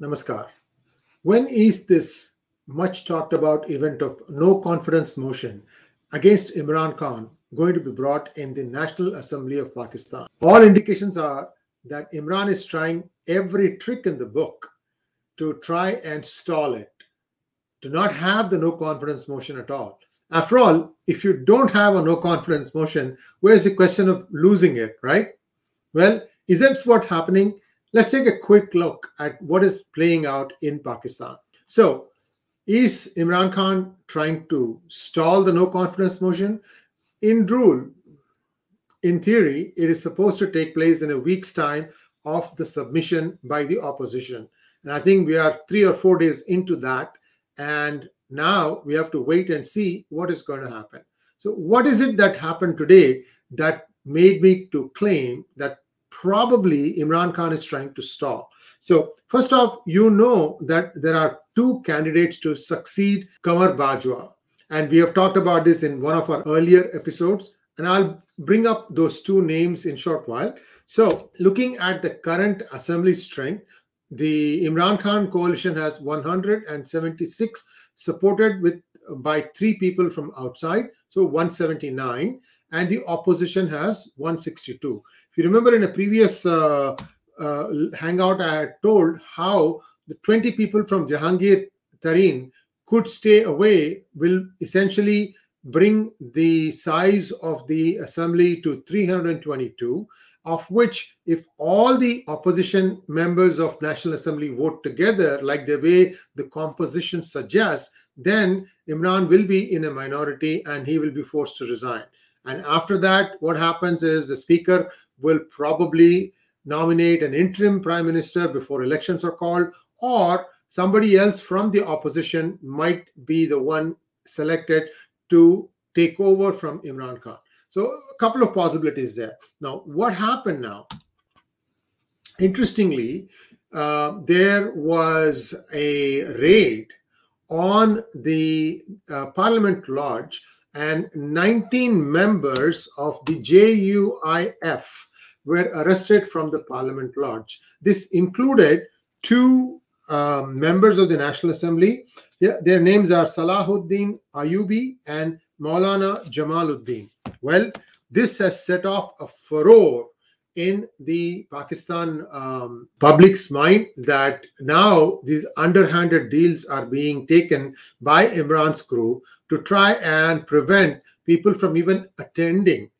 Namaskar. When is this much talked about event of no confidence motion against Imran Khan going to be brought in the National Assembly of Pakistan? All indications are that Imran is trying every trick in the book to try and stall it, to not have the no confidence motion at all. After all, if you don't have a no confidence motion, where's the question of losing it, right? Well, is that what's happening? Let's take a quick look at what is playing out in Pakistan. So, is Imran Khan trying to stall the no confidence motion? In rule, in theory, it is supposed to take place in a week's time of the submission by the opposition. And I think we are three or four days into that. And now we have to wait and see what is going to happen. So, what is it that happened today that made me to claim that probably Imran Khan is trying to stall. So, first off, you know that there are two candidates to succeed Qamar Bajwa. And we have talked about this in one of our earlier episodes. And I'll bring up those two names in short while. So, looking at the current assembly strength, the Imran Khan coalition has 176 supported with by three people from outside, so 179, and the opposition has 162. If you remember in a previous uh, uh, hangout, I had told how the 20 people from Jahangir Tareen could stay away will essentially bring the size of the assembly to 322 of which if all the opposition members of national assembly vote together like the way the composition suggests then imran will be in a minority and he will be forced to resign. And after that what happens is the speaker will probably nominate an interim prime minister before elections are called, or somebody else from the opposition might be the one selected to take over from Imran Khan. So, a couple of possibilities there. Now, what happened now? Interestingly, uh, there was a raid on the uh, Parliament Lodge and 19 members of the JUIF were arrested from the Parliament Lodge. This included two um, members of the National Assembly. Yeah, their names are Salahuddin Ayubi and Maulana Jamaluddin. Well, this has set off a furor in the Pakistan um, public's mind that now these underhanded deals are being taken by Imran's crew to try and prevent people from even attending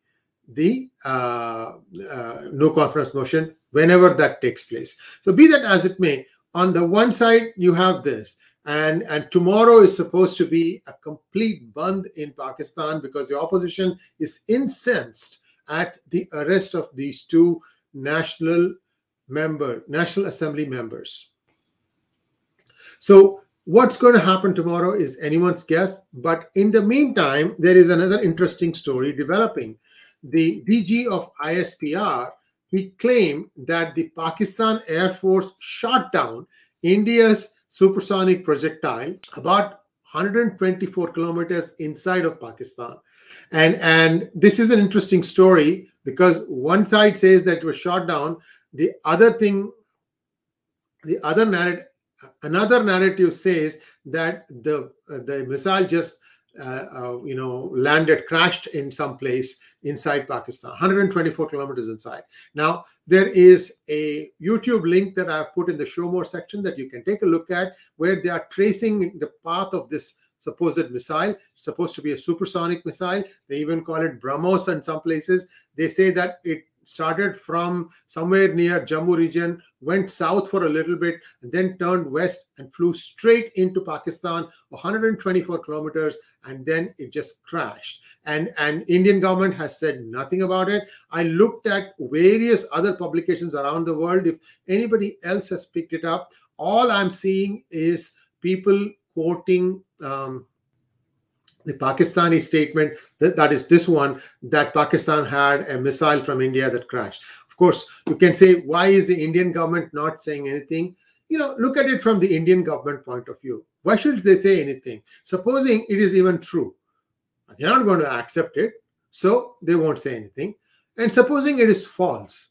the uh, uh, no confidence motion whenever that takes place. So, be that as it may, on the one side, you have this. And, and tomorrow is supposed to be a complete bandh in Pakistan because the opposition is incensed at the arrest of these two national member national assembly members. So what's going to happen tomorrow is anyone's guess but in the meantime there is another interesting story developing. The dg of ispr he claimed that the pakistan air force shot down india's supersonic projectile about 124 kilometers inside of pakistan and and this is an interesting story because one side says that it was shot down. The other thing the other narrative another narrative says that the uh, the missile just uh, uh, you know landed crashed in some place inside pakistan 124 kilometers inside. Now there is a youtube link that i've put in the show more section that you can take a look at where they are tracing the path of this supposed missile, supposed to be a supersonic missile. They even call it BrahMos in some places. They say that it started from somewhere near Jammu region, went south for a little bit, and then turned west and flew straight into Pakistan, 124 kilometers, and then it just crashed. And and Indian government has said nothing about it. I looked at various other publications around the world. If anybody else has picked it up, all I'm seeing is people quoting um, the Pakistani statement, that, that is this one, that Pakistan had a missile from India that crashed. Of course, you can say, why is the Indian government not saying anything? You know, look at it from the Indian government point of view. Why should they say anything? Supposing it is even true, they're not going to accept it, so they won't say anything. And supposing it is false,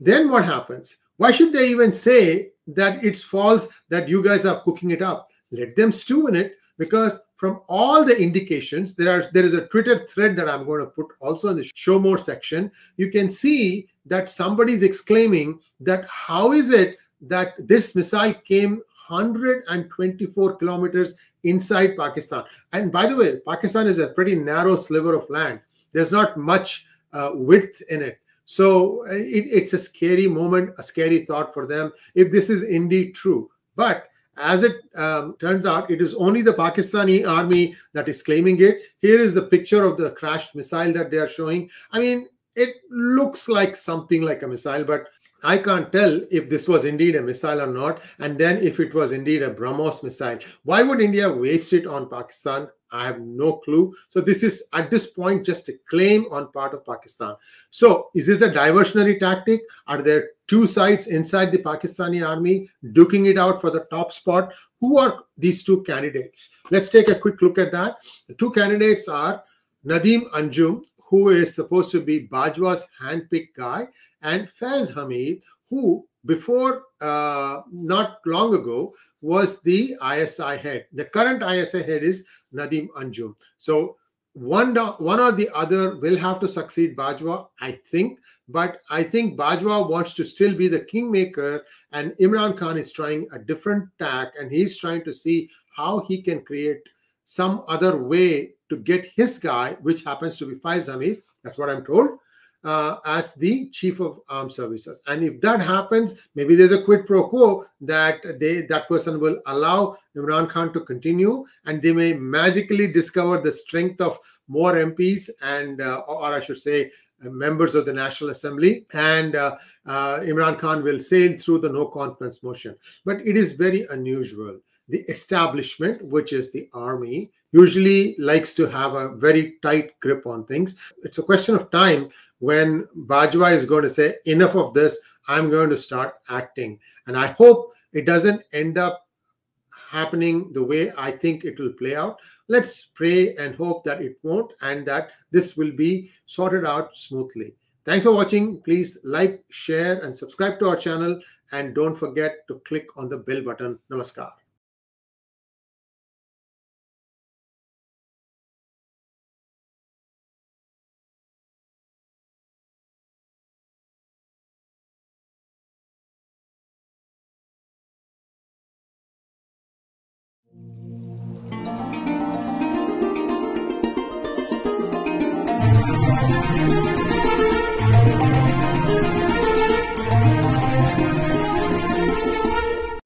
then what happens? Why should they even say that it's false that you guys are cooking it up. Let them stew in it because from all the indications, there are there is a Twitter thread that I'm going to put also in the show more section. You can see that somebody is exclaiming that how is it that this missile came 124 kilometers inside Pakistan? And by the way, Pakistan is a pretty narrow sliver of land. There's not much uh, width in it. So uh, it, it's a scary moment, a scary thought for them if this is indeed true. But as it um, turns out, it is only the Pakistani army that is claiming it. Here is the picture of the crashed missile that they are showing. I mean, it looks like something like a missile, but I can't tell if this was indeed a missile or not. And then if it was indeed a BrahMos missile, why would India waste it on Pakistan? I have no clue. So this is at this point just a claim on part of Pakistan. So is this a diversionary tactic? Are there two sides inside the Pakistani army duking it out for the top spot? Who are these two candidates? Let's take a quick look at that. The two candidates are Nadeem Anjum, who is supposed to be Bajwa's handpicked guy, and Faiz Hamid, who before uh, not long ago was the ISI head. The current ISI head is Nadim Anjum. So one, one or the other will have to succeed Bajwa, I think. But I think Bajwa wants to still be the kingmaker, and Imran Khan is trying a different tack, and he's trying to see how he can create some other way to get his guy, which happens to be Faiz Hamid. That's what I'm told uh, as the chief of armed services. And if that happens maybe there's a quid pro quo that they that person will allow imran khan to continue and they may magically discover the strength of more mps and uh, or i should say uh, members of the national assembly and uh, uh, imran khan will sail through the no confidence motion. But it is very unusual the establishment, which is the army, usually likes to have a very tight grip on things. It's a question of time when Bajwa is going to say, enough of this, I'm going to start acting. And I hope it doesn't end up happening the way I think it will play out. Let's pray and hope that it won't and that this will be sorted out smoothly. Thanks for watching. Please like, share, and subscribe to our channel. And don't forget to click on the bell button. Namaskar.